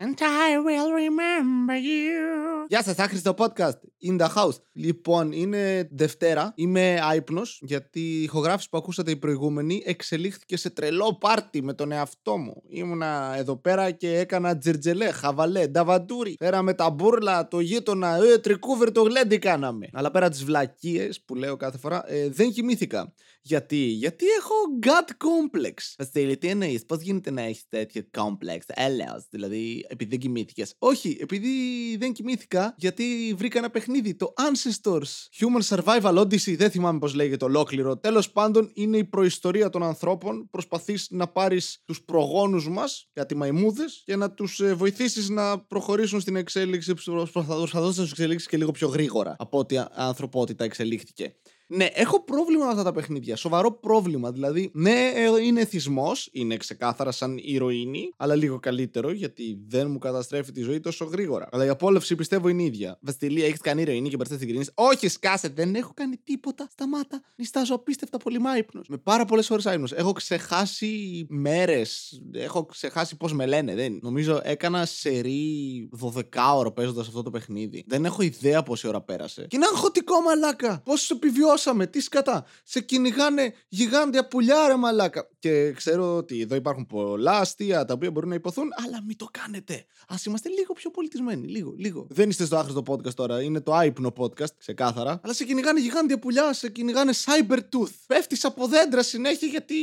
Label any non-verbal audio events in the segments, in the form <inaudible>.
And I will remember you. Γεια σας, άχρηστο podcast. In the house. Λοιπόν, είναι Δευτέρα. Είμαι άϊπνος γιατί η ηχογράφηση που ακούσατε η προηγούμενη εξελίχθηκε σε τρελό πάρτι με τον εαυτό μου. Ήμουνα εδώ πέρα και έκανα τζερτζελέ, χαβαλέ, νταβαντούρι. Φέραμε τα μπούρλα, το γείτονα, ε, τρικούβερ το γλέντι κάναμε. Αλλά πέρα τις βλακίες που λέω κάθε φορά, ε, δεν κοιμήθηκα. Γιατί, γιατί έχω gut complex. Βασίλη, τι εννοείς, πώς γίνεται να έχεις τέτοιο complex, έλεος, δηλαδή επειδή δεν κοιμήθηκες. Όχι, επειδή δεν κοιμήθηκα, γιατί βρήκα ένα παιχνίδι, το Ancestors. Human Survival Odyssey, δεν θυμάμαι πώς λέγεται ολόκληρο. Τέλος πάντων, είναι η προϊστορία των ανθρώπων. Προσπαθείς να πάρεις τους προγόνους μας, κάτι μαϊμούδες, και να τους ε, βοηθήσεις να προχωρήσουν στην εξέλιξη. Προσπαθώ να τους εξελίξεις και λίγο πιο γρήγορα από ό,τι η ανθρωπότητα εξελίχθηκε. Ναι, έχω πρόβλημα με αυτά τα παιχνίδια. Σοβαρό πρόβλημα. Δηλαδή, ναι, ε, είναι εθισμό, είναι ξεκάθαρα σαν ηρωίνη, αλλά λίγο καλύτερο γιατί δεν μου καταστρέφει τη ζωή τόσο γρήγορα. Αλλά η απόλαυση πιστεύω είναι ίδια. Βασιλεία, έχεις κάνει ηρωίνη και μπερδεύει την κρίνη. Όχι, σκάσε, δεν έχω κάνει τίποτα. Σταμάτα. Νιστάζω απίστευτα πολύ μάϊπνο. Με πάρα πολλές ώρε άϊπνος. Έχω ξεχάσει μέρες. Έχω ξεχάσει πώς με λένε. Δεν. Νομίζω έκανα σερή 12 ώρο παίζοντας αυτό το παιχνίδι. Δεν έχω ιδέα πόση ώρα πέρασε. Και είναι αγχωτικό μαλάκα. Πώς επιβιώσω πληρώσαμε, τι σκατά. Σε κυνηγάνε γιγάντια πουλιά, ρε μαλάκα. Και ξέρω ότι εδώ υπάρχουν πολλά αστεία τα οποία μπορούν να υποθούν, αλλά μην το κάνετε. Α είμαστε λίγο πιο πολιτισμένοι. Λίγο, λίγο. Δεν είστε στο άχρηστο podcast τώρα, είναι το άϊπνο podcast, ξεκάθαρα. Αλλά σε κυνηγάνε γιγάντια πουλιά, σε κυνηγάνε cyber-tooth. Πέφτεις από δέντρα συνέχεια γιατί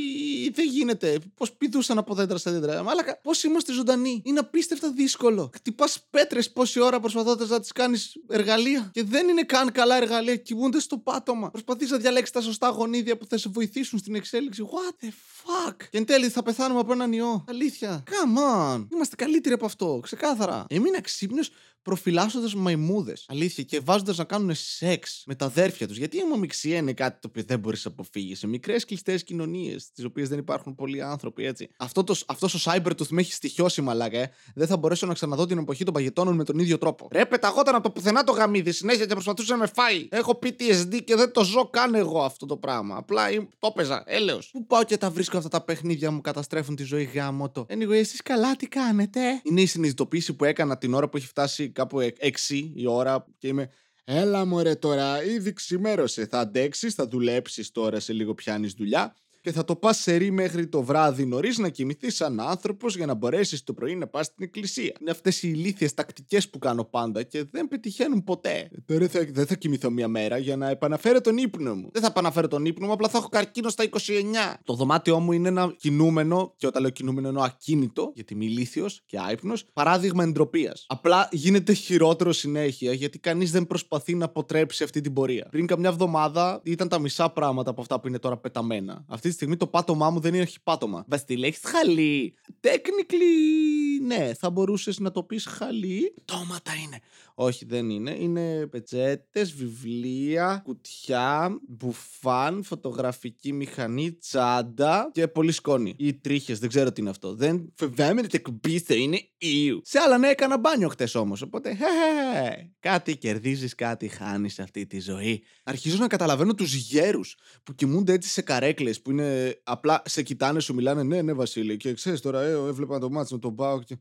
δεν γίνεται. Πώς πηδούσαν από δέντρα σε δέντρα. Μαλάκα, πώς είμαστε ζωντανοί. Είναι απίστευτα δύσκολο. Χτυπάς πέτρες πόση ώρα προσπαθώντας να τις κάνεις εργαλεία. Και δεν είναι καν καλά εργαλεία, κοιμούνται στο πάτωμα προσπαθείς να διαλέξεις τα σωστά γονίδια που θα σε βοηθήσουν στην εξέλιξη. What the fuck. Και εν τέλει θα πεθάνουμε από έναν ιό. Αλήθεια. Come on. Είμαστε καλύτεροι από αυτό. Ξεκάθαρα. Έμεινα ξύπνιος προφυλάσσοντας μαϊμούδες. Αλήθεια. Και βάζοντας να κάνουν σεξ με τα αδέρφια τους. Γιατί η αιμομηξία είναι κάτι το οποίο δεν μπορείς να αποφύγεις. Σε μικρές κλειστές κοινωνίες, στις οποίες δεν υπάρχουν πολλοί άνθρωποι, έτσι. Αυτό το, αυτός ο Cybertooth με έχει στοιχειώσει, μαλάκα, ε. Δεν θα μπορέσω να ξαναδώ την εποχή των παγετώνων με τον ίδιο τρόπο. Ρε, πεταγόταν από το πουθενά το γαμίδι συνέχεια και προσπαθούσε να με φάει. Έχω PTSD και δεν το ζω καν εγώ αυτό το πράγμα. Απλά το έπαιζα, έλεος. Πού πάω και τα βρίσκω αυτά τα παιχνίδια μου καταστρέφουν τη ζωή γάμο Anyway, εσείς καλά τι κάνετε; Είναι η συνειδητοποίηση που έκανα την ώρα που έχει φτάσει κάπου 6 η ώρα και είμαι Έλα μωρέ τώρα, ήδη ξημέρωσε. Θα αντέξεις, θα δουλέψεις τώρα σε λίγο πιάνεις δουλειά και θα το πας σερή μέχρι το βράδυ νωρίς να κοιμηθείς σαν άνθρωπος για να μπορέσεις το πρωί να πας στην εκκλησία. Είναι αυτές οι ηλίθιες τακτικές που κάνω πάντα και δεν πετυχαίνουν ποτέ. Τώρα θα, δεν θα κοιμηθώ μία μέρα για να επαναφέρω τον ύπνο μου. Δεν θα επαναφέρω τον ύπνο μου, απλά θα έχω καρκίνο στα 29. Το δωμάτιό μου είναι ένα κινούμενο, και όταν λέω κινούμενο εννοώ ακίνητο, γιατί είμαι ηλίθιος και άϊπνος, παράδειγμα εντροπίας. Απλά γίνεται χειρότερο συνέχεια γιατί κανείς δεν προσπαθεί να αποτρέψει αυτή την πορεία. Πριν καμιά εβδομάδα ήταν τα μισά πράγματα από αυτά που είναι τώρα πεταμένα. Αυτή στιγμή το πάτωμά μου δεν έχει πάτωμα. Βασίλη, έχεις χαλί. Technically, ναι, θα μπορούσες να το πεις χαλί. Τόματα είναι. Όχι, δεν είναι. Είναι πετσέτες, βιβλία, κουτιά, μπουφάν, φωτογραφική μηχανή, τσάντα και πολύ σκόνη. Ή τρίχες, δεν ξέρω τι είναι αυτό. Δεν φοβάμαι ότι εκπομπήστε είναι ιου. Σε άλλα ναι, έκανα μπάνιο χτες όμως. Οπότε, χε, κάτι κερδίζεις, κάτι χάνεις αυτή τη ζωή. Αρχίζω να καταλαβαίνω τους γέρους που κοιμούνται έτσι σε καρέκλες που είναι απλά σε κοιτάνε, σου μιλάνε. Ναι, ναι, Βασίλη. Και ξέρεις τώρα, ε, έβλεπα το μάτσο να τον πάω και.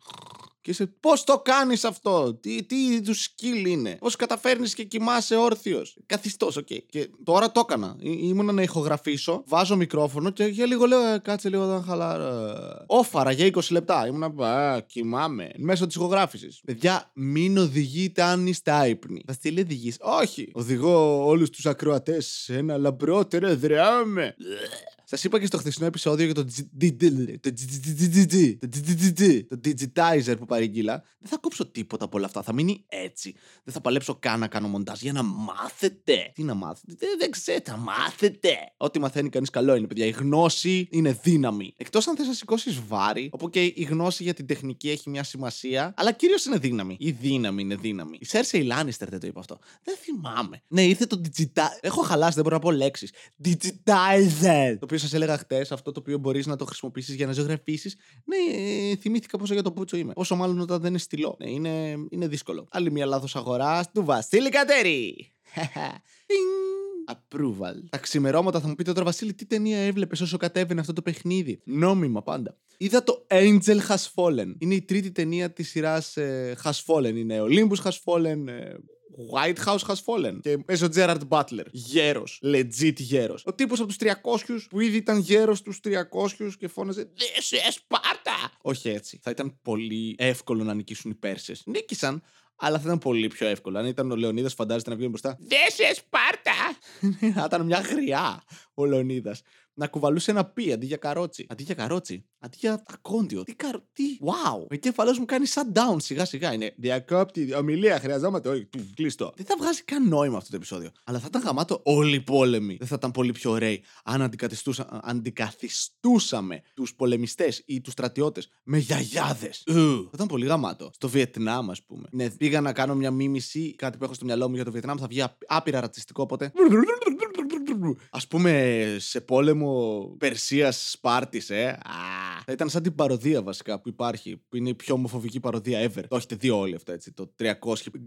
Και σε πώς το κάνεις αυτό, τι, τι είδου skill είναι, πώς καταφέρνεις και κοιμάσαι όρθιος; Καθιστός, οκ. Okay. Και τώρα το έκανα. ήμουνα να ηχογραφήσω, βάζω μικρόφωνο και για λίγο λέω, «Ε, κάτσε λίγο να χαλάρα. Όφαρα για 20 λεπτά. Ήμουνα, α, κοιμάμαι. Μέσω της ηχογράφησης. Παιδιά, μην οδηγείτε αν είστε άϊπνοι. Θα στείλει οδηγεί. Όχι. Οδηγώ όλους τους ακροατές σε ένα λαμπρότερο δρόμο. Σα είπα και στο χθεσινό επεισόδιο για το το digitizer που παρήγγειλα. Δεν θα κόψω τίποτα από όλα αυτά. Θα μείνει έτσι. Δεν θα παλέψω καν να κάνω μοντάζ για να μάθετε. Τι να μάθετε. Δεν ξέρετε, να μάθετε. Ό,τι μαθαίνει κανεί καλό είναι, παιδιά. Η γνώση είναι δύναμη. Εκτό αν θε να σηκώσει βάρη, όπου και η γνώση για την τεχνική έχει μια σημασία, αλλά κυρίω είναι δύναμη. Η δύναμη είναι δύναμη. Η Σέρσε Λάνιστερ δεν το είπε αυτό. Δεν θυμάμαι. Ναι, ήρθε το digitizer. Έχω χαλάσει, δεν μπορώ να πω λέξει. Digitizer. Το οποίο σας έλεγα χτες, αυτό το οποίο μπορείς να το χρησιμοποιήσεις για να ζωγραφίσεις. Ναι, θυμήθηκα πόσο για το πούτσο είμαι. Όσο μάλλον όταν δεν είναι στυλό. Ναι, είναι, είναι δύσκολο. Άλλη μια λάθος αγορά του Βασίλη Κατέρη. <laughs> Approval. Τα ξημερώματα θα μου πείτε τώρα, Βασίλη, τι ταινία έβλεπες όσο κατέβαινε αυτό το παιχνίδι. Νόμιμα πάντα. Είδα το Angel Has Fallen. Είναι η τρίτη ταινία της σειράς ε, Has Fallen. Είναι Olympus Has Fallen, ε, White House has fallen. Και παίζει ο Gerard Butler. Γέρος. Legit γέρος. Ο τύπος από τους 300 που ήδη ήταν γέρος τους 300 και φώναζε This is Sparta! Όχι έτσι. Θα ήταν πολύ εύκολο να νικήσουν οι Πέρσες. Νίκησαν, αλλά θα ήταν πολύ πιο εύκολο. Αν ήταν ο Λεωνίδας, φαντάζεται να βγει μπροστά. This is Sparta! <laughs> θα ήταν μια γριά ο Λεωνίδας να κουβαλούσε ένα πι αντί για καρότσι. Αντί για καρότσι. Αντί για ακόντιο. Τι καρο... Τι; Wow. Ο εγκέφαλός μου κάνει shutdown σιγά σιγά. Είναι διακόπτη. Ομιλία. Χρειαζόμαστε. Όχι. Κλείστο. Δεν θα βγάζει καν νόημα αυτό το επεισόδιο. Αλλά θα ήταν γαμάτο όλοι οι πόλεμοι. Δεν θα ήταν πολύ πιο ωραίοι αν αντικαθιστούσαμε τους πολεμιστές ή τους στρατιώτες με γιαγιάδες. Θα ήταν πολύ γαμάτο. Στο Βιετνάμ, ας πούμε. Ναι, πήγα να κάνω μια μίμηση, κάτι που έχω στο μυαλό μου για το Βιετνάμ. Θα βγει άπειρα ρατσιστικό οπότε. Α πούμε σε πόλεμο Περσία Σπάρτη, ε. Α, θα ήταν σαν την παροδία βασικά που υπάρχει, που είναι η πιο ομοφοβική παροδία ever. Το έχετε δει όλοι αυτό έτσι. Το 300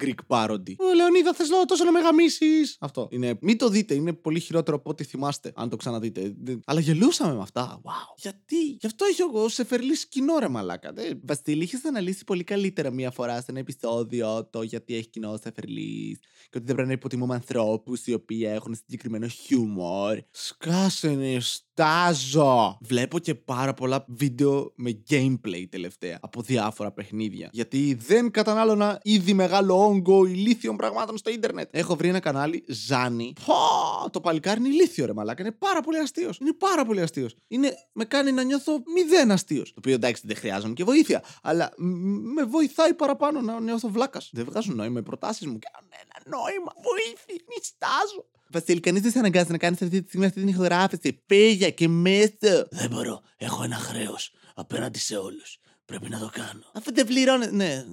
Greek parody. Ο Λεωνίδα, θες λέω τόσο να με γαμίσεις. Αυτό. Είναι, μην το δείτε, είναι πολύ χειρότερο από ό,τι θυμάστε, αν το ξαναδείτε. Αλλά γελούσαμε με αυτά. Wow. Γιατί; Γι' αυτό έχει ο Σεφερλή κοινό ρε μαλάκα. Ε, Βασίλη, είχε αναλύσει πολύ καλύτερα μία φορά σε ένα επεισόδιο το γιατί έχει κοινό Σεφερλή και ότι δεν πρέπει να υποτιμούμε ανθρώπους οι οποίοι έχουν συγκεκριμένο χιούμορ. Σκάσε νιστάζω! Βλέπω και πάρα πολλά βίντεο με gameplay τελευταία από διάφορα παιχνίδια. Γιατί δεν κατανάλωνα ήδη μεγάλο όγκο ηλίθιων πραγμάτων στο ίντερνετ. Έχω βρει ένα κανάλι Ζάνι. Πω, το παλικάρι είναι ηλίθιο ρε μαλάκα. Είναι πάρα πολύ αστείος. Είναι πάρα πολύ αστείος. Είναι, με κάνει να νιώθω μηδέν αστείος. Το οποίο εντάξει δεν χρειάζομαι και βοήθεια. Αλλά με βοηθάει παραπάνω να νιώθω βλάκας. Δεν βγάζουν νόημα οι προτάσεις μου. Κάνουν ένα νόημα. Βοήθεια. Νιστάζω. Βασίλη, κανείς δεν σε αναγκάζει να κάνεις αυτή τη στιγμή αυτή την ηχογράφηση. Πήγε και μέσα. Δεν μπορώ. Έχω ένα χρέος απέναντι σε όλους. Πρέπει να το κάνω. Αφού δεν πληρώνει. Ναι.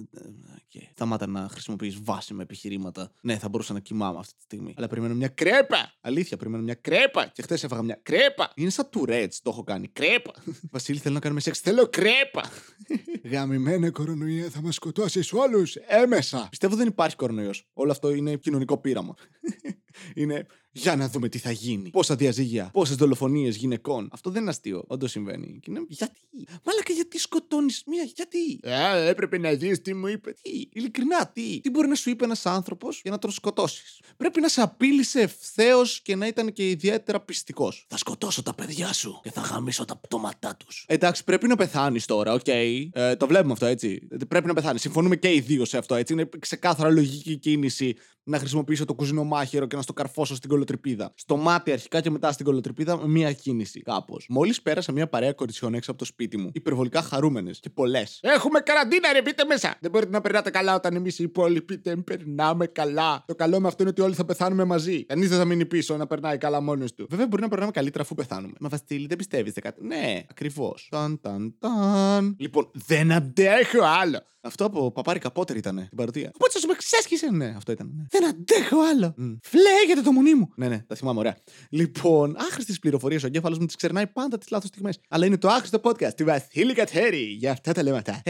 Okay. Σταμάτα να χρησιμοποιείς βάσιμα επιχειρήματα. Ναι, θα μπορούσα να κοιμάμαι αυτή τη στιγμή. Αλλά περιμένω μια κρέπα. Αλήθεια, περιμένω μια κρέπα. Και χθες έφαγα μια κρέπα. Είναι σαν του Ρέτ, το έχω κάνει. Κρέπα. <laughs> Βασίλη, θέλω να κάνουμε σεξ. Θέλω κρέπα. <laughs> Γαμημένη κορονοϊά θα μας σκοτώσεις όλους έμμεσα. Πιστεύω δεν υπάρχει κορονοϊός. Όλο αυτό είναι κοινωνικό πείραμα. <laughs> είναι για να δούμε τι θα γίνει. Πόσα διαζύγια, πόσες δολοφονίες γυναικών. Αυτό δεν είναι αστείο. Όντως συμβαίνει. Και είναι, γιατί; Μάλακα, γιατί σκοτώνεις μία, γιατί; Ε, έπρεπε να δεις τι μου είπε. Τι, ειλικρινά, τι; Τι μπορεί να σου είπε ένας άνθρωπος για να τον σκοτώσεις; Πρέπει να σε απείλησε ευθέως και να ήταν και ιδιαίτερα πιστικός. Θα σκοτώσω τα παιδιά σου και θα γαμήσω τα πτώματά τους. Εντάξει, πρέπει να πεθάνεις τώρα, OK. Okay. Ε, το βλέπουμε αυτό έτσι. Πρέπει να πεθάνεις. Συμφωνούμε και οι δύο σε αυτό έτσι. Είναι ξεκάθαρα λογική κίνηση να χρησιμοποιήσω το κουζινό μάχαιρο και να στο καρφώσω στην κολοτρυπίδα. Στο μάτι αρχικά και μετά στην κολοτρυπίδα με μία κίνηση κάπως. Μόλις πέρασα μία παρέα κοριτσιών έξω από το σπίτι μου, υπερβολικά χαρούμενες και πολλές. Έχουμε καραντίνα, ρε, μπείτε μέσα! Δεν μπορείτε να περνάτε καλά όταν εμείς οι υπόλοιποι δεν περνάμε καλά. Το καλό με αυτό είναι ότι όλοι θα πεθάνουμε μαζί. Κανείς δεν θα μείνει πίσω να περνάει καλά μόνος του. Βέβαια μπορεί να περνάμε καλύτερα αφού πεθάνουμε. Μα Βασίλη, δεν πιστεύεις κάτι. Ναι, ακριβώς. Ταν, ταν, ταν. Λοιπόν, δεν αντέχω άλλο. Αυτό από παπάρι καπότερ ήταν την παροτία. Οπότε σα με ξέσχισε. Ναι, αυτό ήταν. Ναι. Δεν αντέχω άλλο. Mm. Φλέγεται το μονί μου. Ναι, ναι, τα θυμάμαι, ωραία. Λοιπόν, άχρηστες πληροφορίες ο εγκέφαλος μου τις ξερνάει πάντα τις λάθος στιγμές. Αλλά είναι το άχρηστο podcast του Βασίλη Κατέρη για αυτά τα λέματα.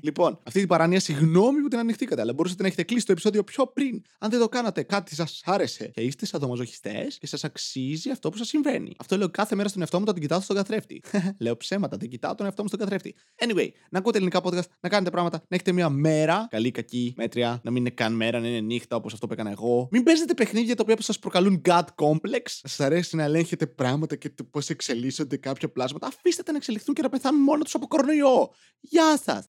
λοιπόν, αυτή την παράνοια, συγγνώμη που την ανοιχτήκατε, αλλά μπορούσατε να έχετε κλείσει το επεισόδιο πιο πριν. Αν δεν το κάνατε, κάτι σας άρεσε και είστε σαδομαζοχιστέ και σας αξίζει αυτό που σας συμβαίνει. Αυτό λέω κάθε μέρα στον εαυτό μου όταν τον κοιτάω στον καθρέφτη. <laughs> λέω ψέματα, δεν κοιτάω τον εαυτό μου στον καθρέφτη. Anyway, να ακούτε ελληνικά podcast, να κάνετε πράγματα, να έχετε μια μέρα, καλή, κακή, μέτρια, να μην είναι καν μέρα, να είναι νύχτα όπως αυτό που έκανα εγώ. Μην παίζετε παιχνίδια τα οποία σας προκαλούν God complex. Σας αρέσει να ελέγχετε πράγματα και πώς εξελίσσονται κάποια πλάσματα. Αφήστε τα να εξελιχθούν και να πεθάνουν μόνο τους από κορονοϊό. Γεια σας.